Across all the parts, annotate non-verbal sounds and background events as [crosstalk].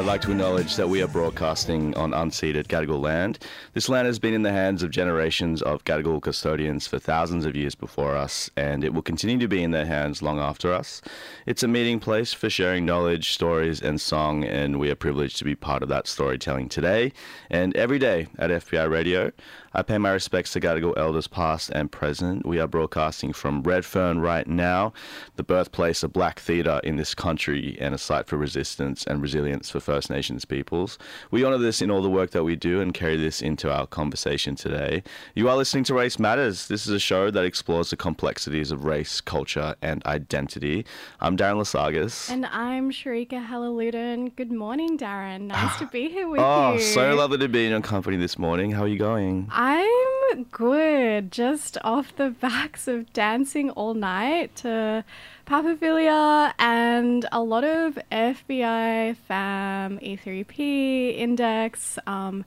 I'd like to acknowledge that we are broadcasting on unceded Gadigal land. This land has been in the hands of generations of Gadigal custodians for thousands of years before us, and it will continue to be in their hands long after us. It's a meeting place for sharing knowledge, stories, and song, and we are privileged to be part of that storytelling today and every day at FBI Radio. I pay my respects to Gadigal elders past and present. We are broadcasting from Redfern right now, the birthplace of black theatre in this country and a site for resistance and resilience for First Nations peoples. We honour this in all the work that we do and carry this into our conversation today. You are listening to Race Matters. This is a show that explores the complexities of race, culture, and identity. I'm Darren Lasagas. And I'm Sharika Halaludan. Good morning, Darren. Nice ah. to be here with Oh, you. Oh, so lovely to be in your company this morning. How are you going? I'm good. Just off the backs of dancing all night to Papaphilia and a lot of FBI, FAM, E3P, Index, um,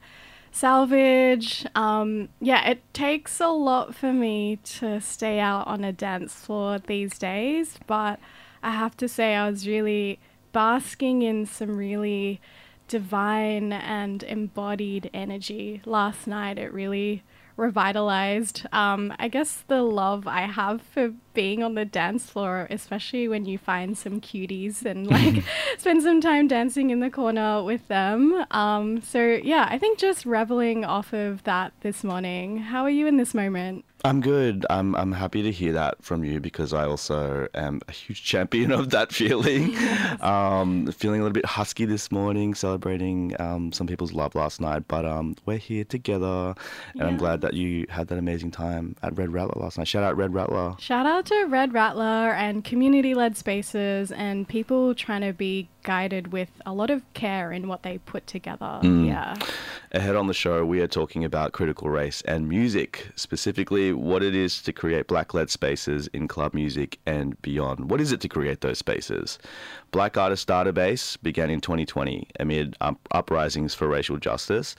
Salvage. Um, yeah, it takes a lot for me to stay out on a dance floor these days, but I have to say I was really basking in some really divine and embodied energy last night. It really revitalized, um, I guess, the love I have for being on the dance floor, especially when you find some cuties and [laughs] like spend some time dancing in the corner with them. Um, so, yeah, I think just reveling off of that this morning. How are you in this moment? I'm good. I'm I'm happy to hear that from you because I also am a huge [laughs] champion of that feeling. [laughs] um, feeling a little bit husky this morning, celebrating um, some people's love last night. But um, we're here together, and I'm glad that you had that amazing time at Red Rattler last night. Shout out Red Rattler. Shout out to Red Rattler and community led spaces and people trying to be guided with a lot of care in what they put together. Hmm. Yeah. Ahead on the show, we are talking about critical race and music, specifically what it is to create black led spaces in club music and beyond. What is it to create those spaces? Black Artist Database began in 2020 amid up- uprisings for racial justice.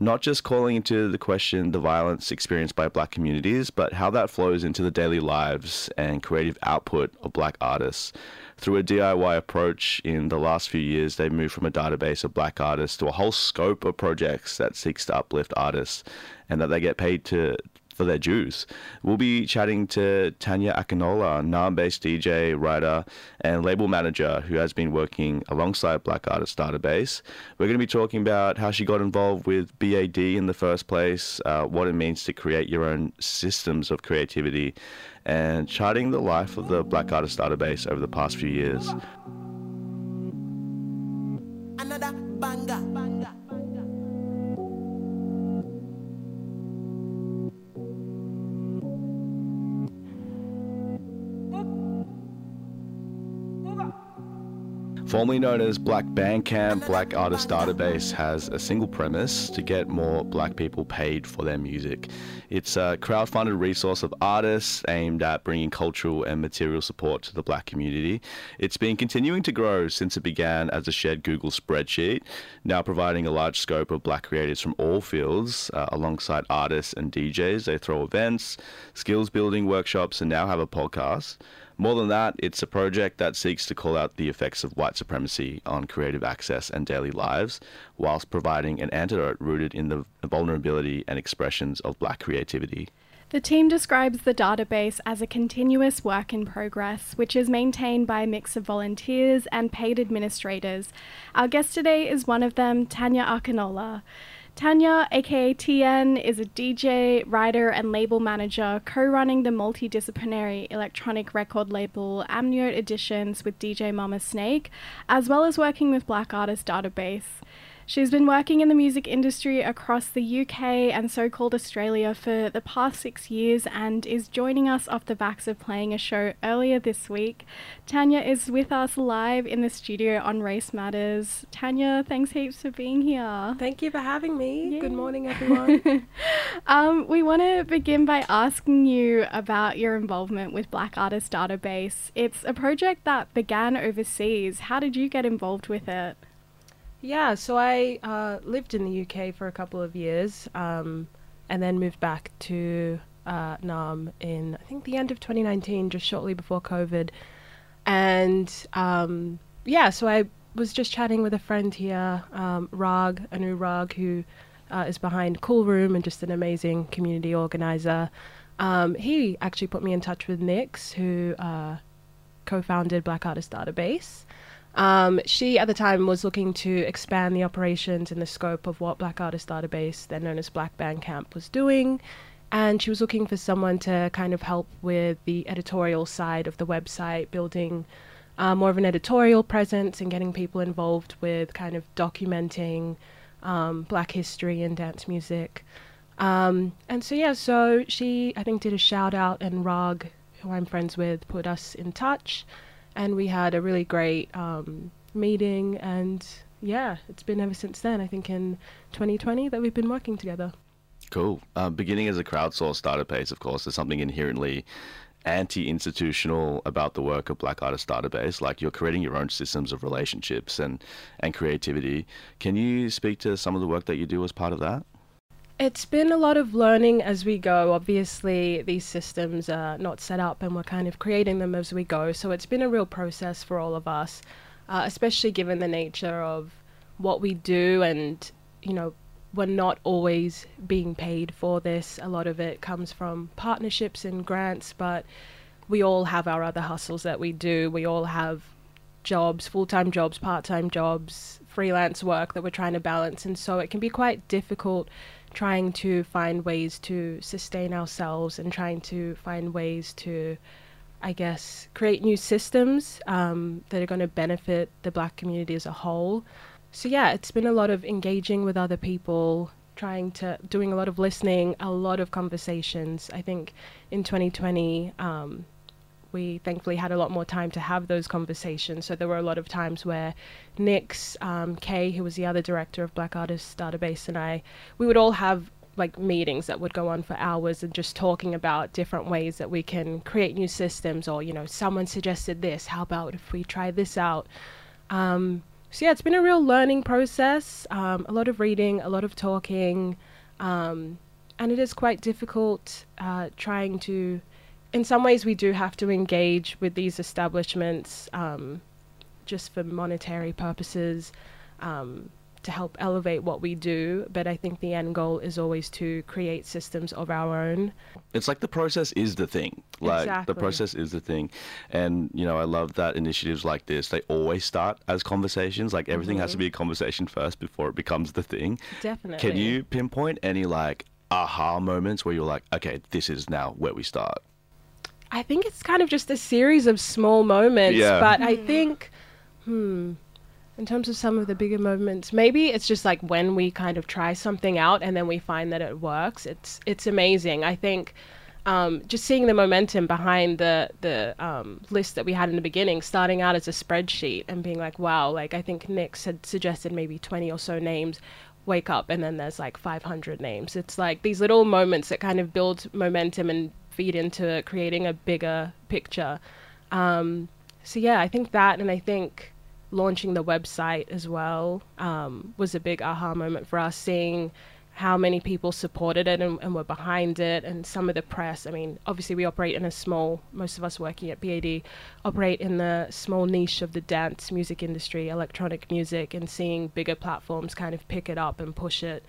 Not just calling into the question the violence experienced by black communities, but how that flows into the daily lives and creative output of black artists. Through a DIY approach in the last few years, they've moved from a database of black artists to a whole scope of projects that seeks to uplift artists and that they get paid to for their dues. We'll be chatting to Tanya Akinola, Naarm-based DJ, writer, and label manager who has been working alongside Black Artist Database. We're going to be talking about how she got involved with BAD in the first place, uh, what it means to create your own systems of creativity, and charting the life of the Black Artist Database over the past few years. Formerly known as Black Bandcamp, Black Artist Database has a single premise to get more black people paid for their music. It's a crowd-funded resource of artists aimed at bringing cultural and material support to the black community. It's been continuing to grow since it began as a shared Google spreadsheet, now providing a large scope of black creators from all fields uh, alongside artists and DJs. They throw events, skills building workshops, and now have a podcast. More than that, it's a project that seeks to call out the effects of white supremacy on creative access and daily lives, whilst providing an antidote rooted in the vulnerability and expressions of black creativity. The team describes the database as a continuous work in progress, which is maintained by a mix of volunteers and paid administrators. Our guest today is one of them, Tanya Akinola. Tanya, aka TN, is a DJ, writer, and label manager, co running the multidisciplinary electronic record label Amniote Editions with DJ Mama Snake, as well as working with Black Artist Database. She's been working in the music industry across the UK and so called Australia for the past six years and is joining us off the backs of playing a show earlier this week. Tanya is with us live in the studio on Race Matters. Tanya, thanks heaps for being here. Thank you for having me. Yay. Good morning, [laughs] everyone. Um, we want to begin by asking you about your involvement with Black Artist Database. It's a project that began overseas. How did you get involved with it? Yeah, so I uh, lived in the UK for a couple of years um, and then moved back to uh, Naarm in, I think, the end of 2019, just shortly before COVID. And um, yeah, so I was just chatting with a friend here, um, Rag, Anu Rag, who uh, is behind Cool Room and just an amazing community organizer. Um, he actually put me in touch with Niks, who uh, co-founded Black Artist Database. Um, she at the time was looking to expand the operations and the scope of what Black Artist Database, then known as Black Bandcamp, was doing. And she was looking for someone to kind of help with the editorial side of the website, building uh, more of an editorial presence and getting people involved with kind of documenting um, Black history and dance music. Um, and so, yeah, so she, I think, did a shout out, and Rog, who I'm friends with, put us in touch. And we had a really great um, meeting. And yeah, it's been ever since then, I think in 2020, that we've been working together. Cool. Um, beginning as a crowdsourced database, of course, there's something inherently anti-institutional about the work of Black Artist Database. Like you're creating your own systems of relationships and and creativity. Can you speak to some of the work that you do as part of that? It's been a lot of learning as we go. Obviously, these systems are not set up and we're kind of creating them as we go. So it's been a real process for all of us, uh, especially given the nature of what we do and, you know, we're not always being paid for this. A lot of it comes from partnerships and grants, but we all have our other hustles that we do. We all have jobs, full time jobs, part time jobs, freelance work that we're trying to balance. And so it can be quite difficult trying to find ways to sustain ourselves and trying to find ways to, I guess, create new systems um, that are going to benefit the black community as a whole. So, yeah, it's been a lot of engaging with other people, trying to, doing a lot of listening, a lot of conversations. I think in 2020, um, we thankfully had a lot more time to have those conversations. So there were a lot of times where Niks, um, Kay, who was the other director of Black Artists Database, and I, we would all have like meetings that would go on for hours and just talking about different ways that we can create new systems. Or you know, someone suggested this. How about if we try this out? Um, so yeah, it's been a real learning process. Um, a lot of reading, a lot of talking, um, and it is quite difficult uh, trying to in some ways we do have to engage with these establishments um, just for monetary purposes um, to help elevate what we do but i think the end goal is always to create systems of our own It's like the process is the thing. Like Exactly. the process is the thing. And you know, I love that initiatives like this, they always start as conversations. Like everything has to be a conversation first before it becomes the thing. definitely Can you pinpoint any like aha moments where you're like, okay, this is now where we start? I think it's kind of just a series of small moments, Yeah. but I think, hmm, in terms of some of the bigger moments, maybe it's just like when we kind of try something out and then we find that it works. It's it's amazing. I think um, just seeing the momentum behind the the um, list that we had in the beginning, starting out as a spreadsheet and being like, wow, like I think Niks had suggested maybe twenty or so names. Wake up and then there's like 500 names. It's like these little moments that kind of build momentum and feed into creating a bigger picture. Um, so yeah, I think that, and I think launching the website as well um, was a big aha moment for us. Seeing how many people supported it and, and were behind it, and some of the press. I mean, obviously we operate in a small. Most of us working at BAD operate in the small niche of the dance music industry, electronic music, and seeing bigger platforms kind of pick it up and push it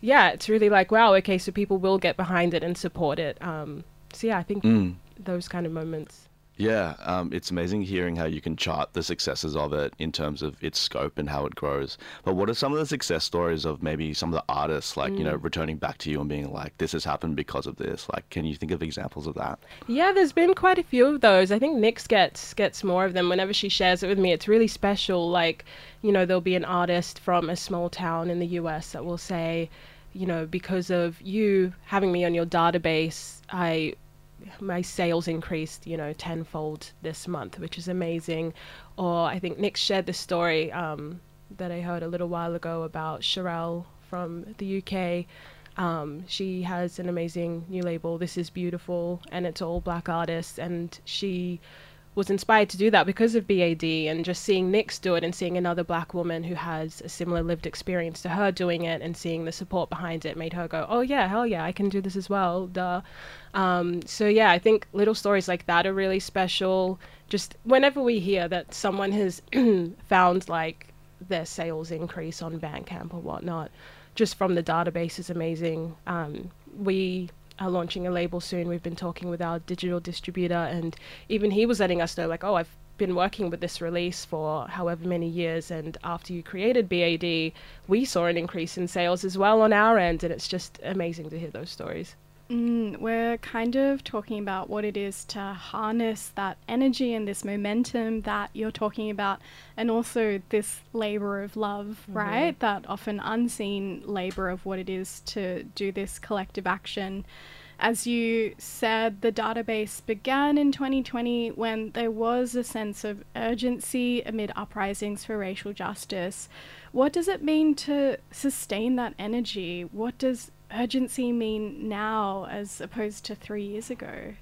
yeah, it's really like wow, okay, so people will get behind it and support it. Um, so yeah, I think Mm. those kind of moments. Yeah, um, it's amazing hearing how you can chart the successes of it in terms of its scope and how it grows. But what are some of the success stories of maybe some of the artists, like, you know, returning back to you and being like, this has happened because of this? Like, can you think of examples of that? Yeah, there's been quite a few of those. I think Niks gets gets more of them whenever she shares it with me. It's really special. Like, you know, there'll be an artist from a small town in the US that will say, you know, because of you having me on your database, I my sales increased, you know, tenfold this month, which is amazing. Or I think Niks shared the story um, that I heard a little while ago about Sherelle from the UK. Um, she has an amazing new label, This Is Beautiful, and it's all black artists. And she was inspired to do that because of BAD and just seeing Niks do it and seeing another black woman who has a similar lived experience to her doing it and seeing the support behind it made her go, oh yeah, hell yeah, I can do this as well, duh. Um, so yeah, I think little stories like that are really special. Just whenever we hear that someone has [clears throat] found like their sales increase on Bandcamp or whatnot, just from the database is amazing. Um, we are launching a label soon. We've been talking with our digital distributor, and even he was letting us know, like, oh, I've been working with this release for however many years, and after you created BAD, we saw an increase in sales as well on our end, and it's just amazing to hear those stories. Mm, we're kind of talking about what it is to harness that energy and this momentum that you're talking about, and also this labor of love, right? That often unseen labor of what it is to do this collective action. As you said, the database began in 2020 when there was a sense of urgency amid uprisings for racial justice. What does it mean to sustain that energy? What does urgency mean now as opposed to three years ago?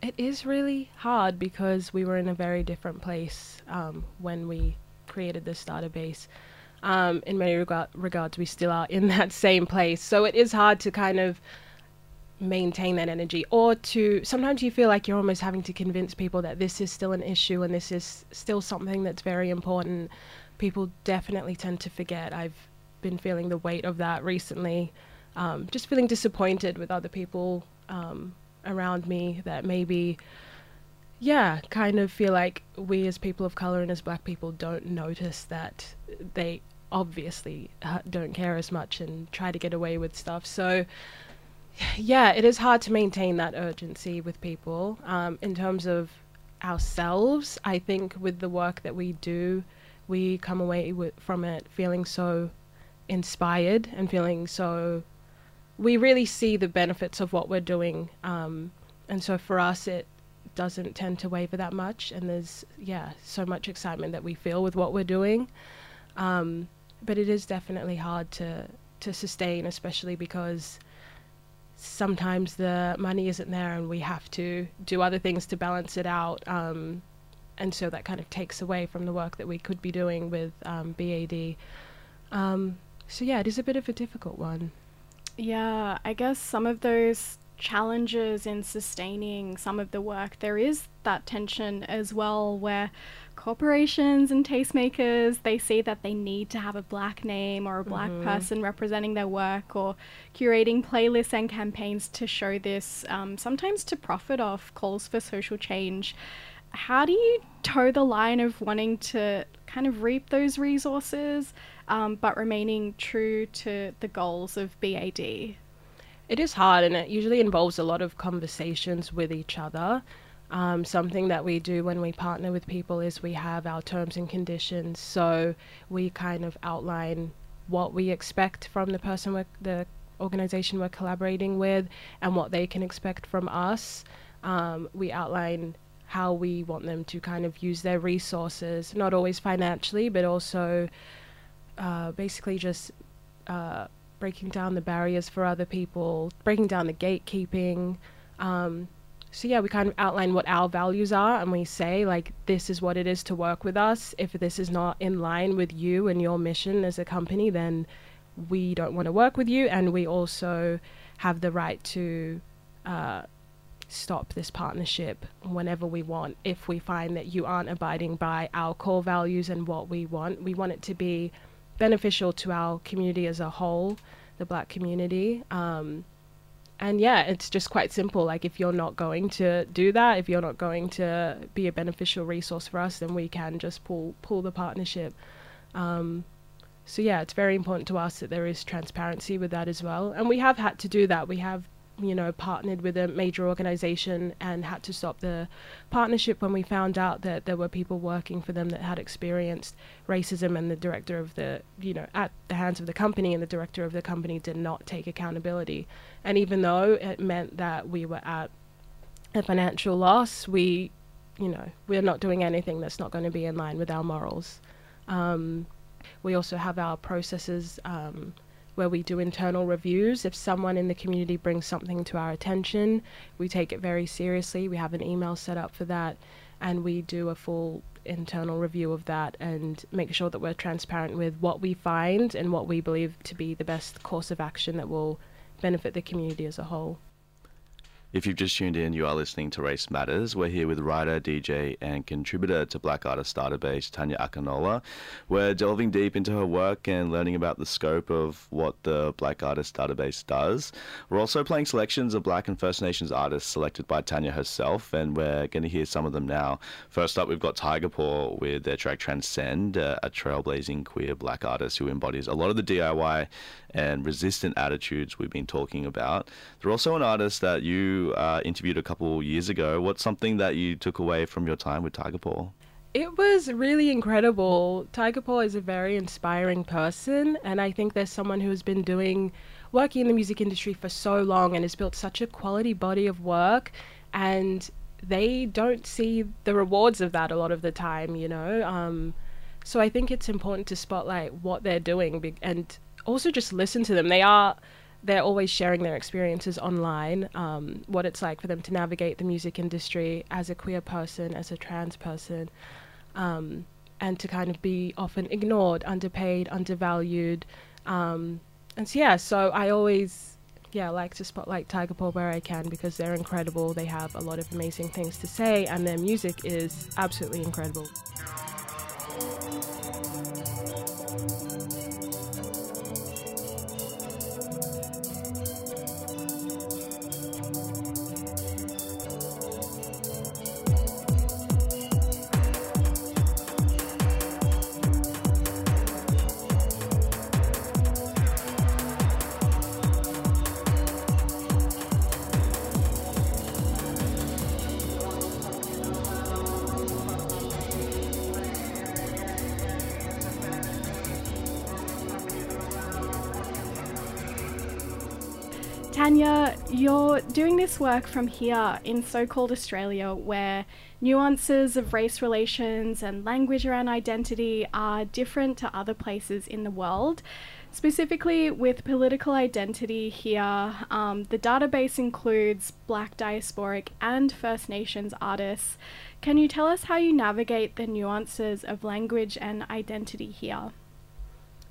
It is really hard because we were in a very different place um, when we created this database. Um, in many rega- regards, we still are in [laughs] that same place. So it is hard to kind of maintain that energy or to sometimes you feel like you're almost having to convince people that this is still an issue and this is still something that's very important people definitely tend to forget i've been feeling the weight of that recently um, just feeling disappointed with other people um, around me that maybe yeah kind of feel like we as people of color and as black people don't notice that they obviously uh, don't care as much and try to get away with stuff so yeah, it is hard to maintain that urgency with people. Um, in terms of ourselves, I think with the work that we do, we come away with, from it feeling so inspired and feeling so. We really see the benefits of what we're doing, um, and so for us, it doesn't tend to waver that much. And there's yeah, so much excitement that we feel with what we're doing. Um, but it is definitely hard to to sustain, especially because sometimes the money isn't there and we have to do other things to balance it out. Um, and so that kind of takes away from the work that we could be doing with um, BAD. Um, so yeah, it is a bit of a difficult one. Yeah, I guess some of those challenges in sustaining some of the work, there is that tension as well where corporations and tastemakers they see that they need to have a black name or a black person representing their work or curating playlists and campaigns to show this um, sometimes to profit off calls for social change how do you toe the line of wanting to kind of reap those resources um, but remaining true to the goals of bad It is hard and it usually involves a lot of conversations with each other. Um, something that we do when we partner with people is we have our terms and conditions. So we kind of outline what we expect from the person, we're, the organization we're collaborating with, and what they can expect from us. Um, we outline how we want them to kind of use their resources, not always financially, but also uh, basically just uh, breaking down the barriers for other people, breaking down the gatekeeping. Um, so yeah, we kind of outline what our values are, and we say like this is what it is to work with us. If this is not in line with you and your mission as a company, then we don't want to work with you, and we also have the right to uh, stop this partnership whenever we want if we find that you aren't abiding by our core values and what we want. We want it to be beneficial to our community as a whole, the black community. Um, and yeah, it's just quite simple. Like if you're not going to do that, if you're not going to be a beneficial resource for us, then we can just pull pull the partnership. Um, so yeah, it's very important to us that there is transparency with that as well, and we have had to do that. We have you know partnered with a major organization and had to stop the partnership when we found out that there were people working for them that had experienced racism and the director of the you know at the hands of the company and the director of the company did not take accountability. And even though it meant that we were at a financial loss we you know we're not doing anything that's not going to be in line with our morals. Um, we also have our processes um, where we do internal reviews. If someone in the community brings something to our attention, we take it very seriously. We have an email set up for that, and we do a full internal review of that and make sure that we're transparent with what we find and what we believe to be the best course of action that will benefit the community as a whole. If you've just tuned in, you are listening to Race Matters. We're here with writer, DJ, and contributor to Black Artist Database, Tanya Akinola. We're delving deep into her work and learning about the scope of what the Black Artist Database does. We're also playing selections of Black and First Nations artists selected by Tanya herself, and we're going to hear some of them now. First up, we've got Tygapaw with their track Transcend, uh, a trailblazing queer black artist who embodies a lot of the DIY and resistant attitudes we've been talking about. They're also an artist that you uh, interviewed a couple years ago. What's something that you took away from your time with Tygapaw? It was really incredible. Tygapaw is a very inspiring person, and I think there's someone who has been doing working in the music industry for so long and has built such a quality body of work, and they don't see the rewards of that a lot of the time, you know. Um, so I think it's important to spotlight what they're doing be- and also just listen to them. They are they're always sharing their experiences online, um, what it's like for them to navigate the music industry as a queer person, as a trans person, um, and to kind of be often ignored, underpaid, undervalued. Um, and so, yeah, so I always, yeah, like to spotlight Tygapaw where I can because they're incredible. They have a lot of amazing things to say, and their music is absolutely incredible. You're doing this work from here in so called Australia where nuances of race relations and language around identity are different to other places in the world. Specifically, with political identity here, um, the database includes Black diasporic and First Nations artists. Can you tell us how you navigate the nuances of language and identity here?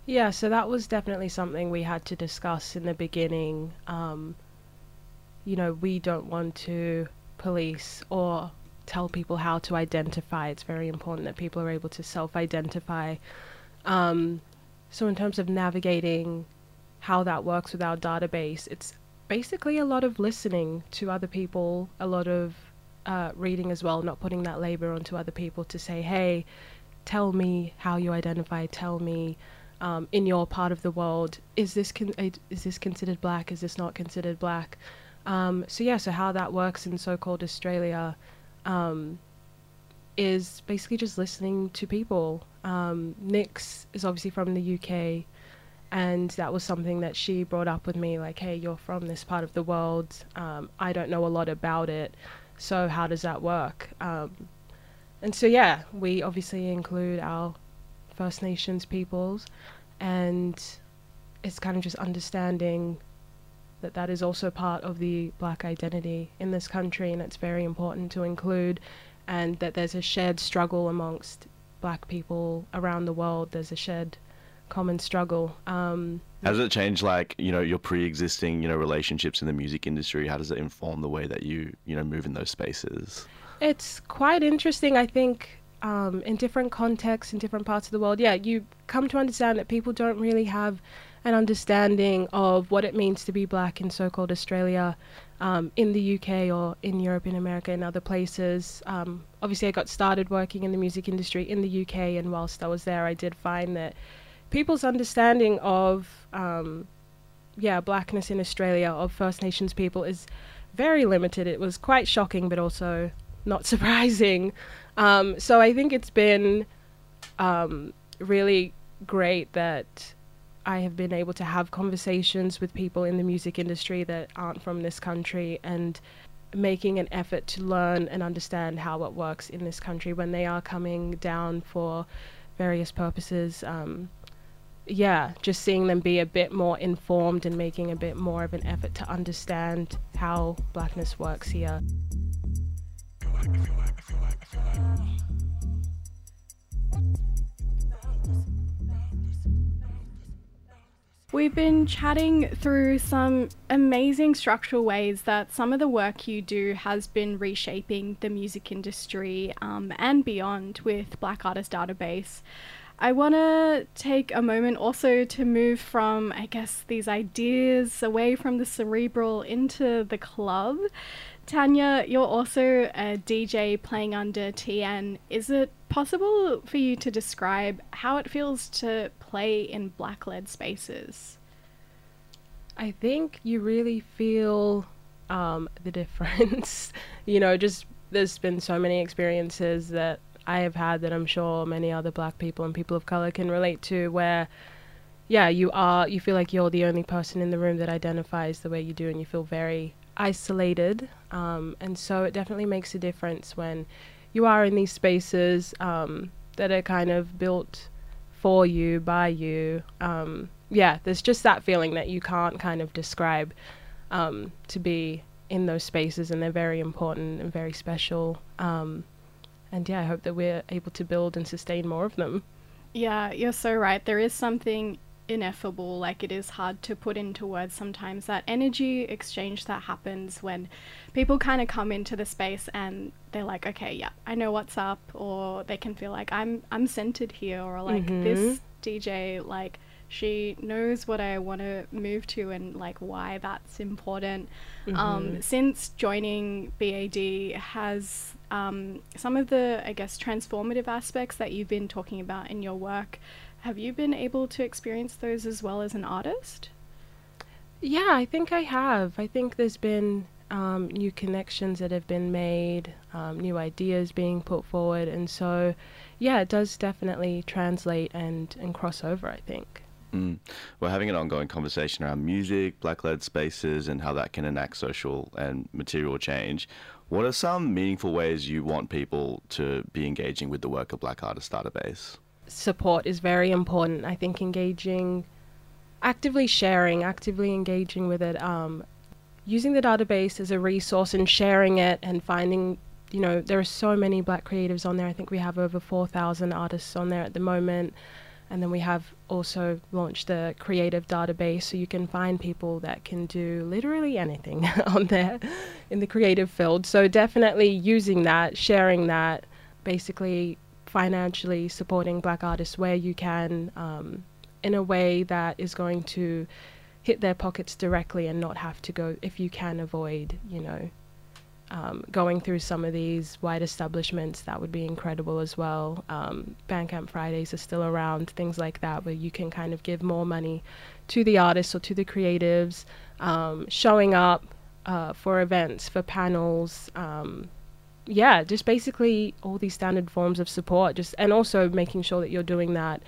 Yeah, so that was definitely something we had to discuss in the beginning. Um, you know, we don't want to police or tell people how to identify. It's very important that people are able to self identify. Um, so, in terms of navigating how that works with our database, it's basically a lot of listening to other people, a lot of uh, reading as well, not putting that labor onto other people to say, hey, tell me how you identify, tell me um, in your part of the world is this con- is this considered black is this not considered black um, so yeah so how that works in so-called australia um, is basically just listening to people. Um, niks is obviously from the uk and that was something that she brought up with me like hey you're from this part of the world. Um, i don't know a lot about it. So how does that work? Um, and so yeah we obviously include our First Nations peoples, and it's kind of just understanding that that is also part of the black identity in this country, and it's very important to include, and that there's a shared struggle amongst black people around the world. There's a shared common struggle. Um, How does it change, like you know, your pre-existing you know relationships in the music industry? How does it inform the way that you you know move in those spaces? It's quite interesting, I think, um, in different contexts, in different parts of the world. Yeah, you come to understand that people don't really have an understanding of what it means to be black in so-called Australia, um, in the UK or in Europe, in America, and other places. Um, obviously, I got started working in the music industry in the UK, and whilst I was there, I did find that people's understanding of um, yeah blackness in Australia of First Nations people is very limited. It was quite shocking, but also not [laughs] surprising. Um, so I think it's been um, really great that I have been able to have conversations with people in the music industry that aren't from this country and making an effort to learn and understand how it works in this country when they are coming down for various purposes. Um, yeah, just seeing them be a bit more informed and making a bit more of an effort to understand how blackness works here. We've been chatting through some amazing structural ways that some of the work you do has been reshaping the music industry um, and beyond with Black Artist Database. I want to take a moment also to move from, I guess, these ideas away from the cerebral into the club. Tanya, you're also a DJ playing under TN. Is it possible for you to describe how it feels to play in black led spaces? I think you really feel um, the difference. [laughs] you know, just there's been so many experiences that I have had that I'm sure many other black people and people of color can relate to where yeah, you are you feel like you're the only person in the room that identifies the way you do and you feel very isolated. Um, and so it definitely makes a difference when you are in these spaces um, that are kind of built for you, by you. Um, yeah, there's just that feeling that you can't kind of describe um, to be in those spaces, and they're very important and very special. Um, and yeah, I hope that we're able to build and sustain more of them. Yeah, you're so right. There is something ineffable, like it is hard to put into words sometimes. That energy exchange that happens when people kind of come into the space and they're like, okay, yeah, I know what's up, or they can feel like I'm I'm centered here, or like this DJ, like she knows what I want to move to and like why that's important. Um, since joining BAD, has um, some of the I guess transformative aspects that you've been talking about in your work have you been able to experience those as well as an artist? Yeah, I think I have. I think there's been um, new connections that have been made, um, new ideas being put forward, and so yeah, it does definitely translate and and cross over. I think. Mm. We're having an ongoing conversation around music, black led spaces, and how that can enact social and material change. What are some meaningful ways you want people to be engaging with the work of Black Artist Database? Support is very important. I think engaging, actively sharing, actively engaging with it, um, using the database as a resource and sharing it and finding, you know, there are so many black creatives on there. I think we have over 4,000 artists on there at the moment. And then we have also launched the creative database so you can find people that can do literally anything [laughs] on there in the creative field. So definitely using that, sharing that, basically financially supporting black artists where you can um, in a way that is going to hit their pockets directly and not have to go if you can avoid you know um, going through some of these white establishments that would be incredible as well. Um, bandcamp fridays are still around things like that where you can kind of give more money to the artists or to the creatives. Um, showing up uh, for events for panels um, yeah, just basically all these standard forms of support, just and also making sure that you're doing that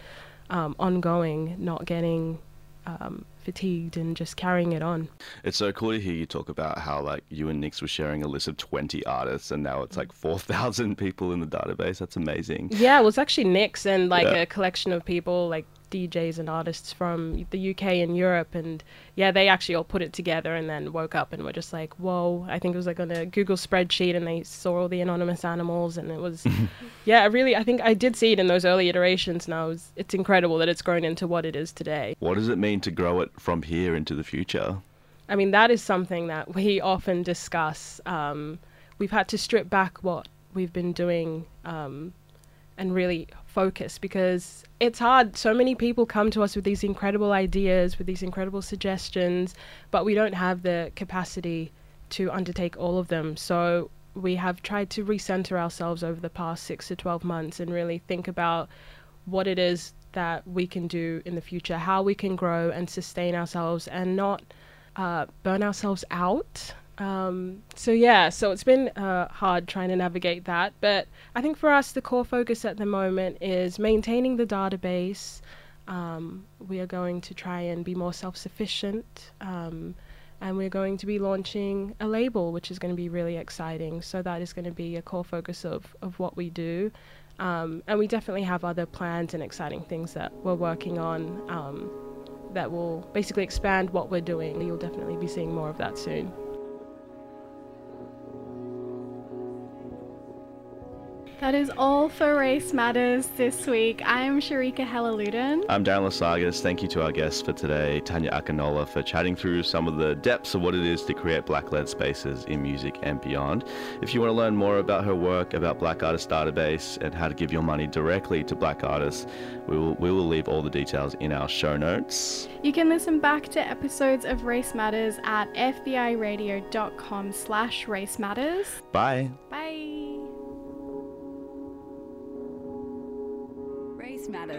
um, ongoing, not getting um, fatigued and just carrying it on. It's so cool to hear you talk about how like you and Niks were sharing a list of 20 artists and now it's like 4,000 people in the database. That's amazing. Yeah, well, was actually Niks and like Yeah. a collection of people like DJs and artists from the UK and Europe, and yeah, they actually all put it together and then woke up and were just like, whoa! I think it was like on a Google spreadsheet, and they saw all the anonymous animals, and it was, [laughs] yeah, really, I think I did see it in those early iterations, and I was, it's incredible that it's grown into what it is today. What does it mean to grow it from here into the future? I mean, that is something that we often discuss. Um, we've had to strip back what we've been doing um, and really focus because it's hard. So many people come to us with these incredible ideas, with these incredible suggestions, but we don't have the capacity to undertake all of them. So we have tried to recenter ourselves over the past six to 12 months and really think about what it is that we can do in the future, how we can grow and sustain ourselves and not uh, burn ourselves out. Um, so yeah, so it's been uh, hard trying to navigate that, but I think for us the core focus at the moment is maintaining the database. Um, we are going to try and be more self-sufficient, um, and we're going to be launching a label, which is going to be really exciting. So that is going to be a core focus of of what we do. Um, and we definitely have other plans and exciting things that we're working on um, that will basically expand what we're doing. You'll definitely be seeing more of that soon. That is all for Race Matters this week. I am Sharika Helaludin. I'm Darren Lasagas. Thank you to our guests for today, Tanya Akinola, for chatting through some of the depths of what it is to create black led spaces in music and beyond. If you want to learn more about her work, about Black Artist Database, and how to give your money directly to black artists, we will, we will leave all the details in our show notes. You can listen back to episodes of Race Matters at fbiradio.com slash race matters. Bye.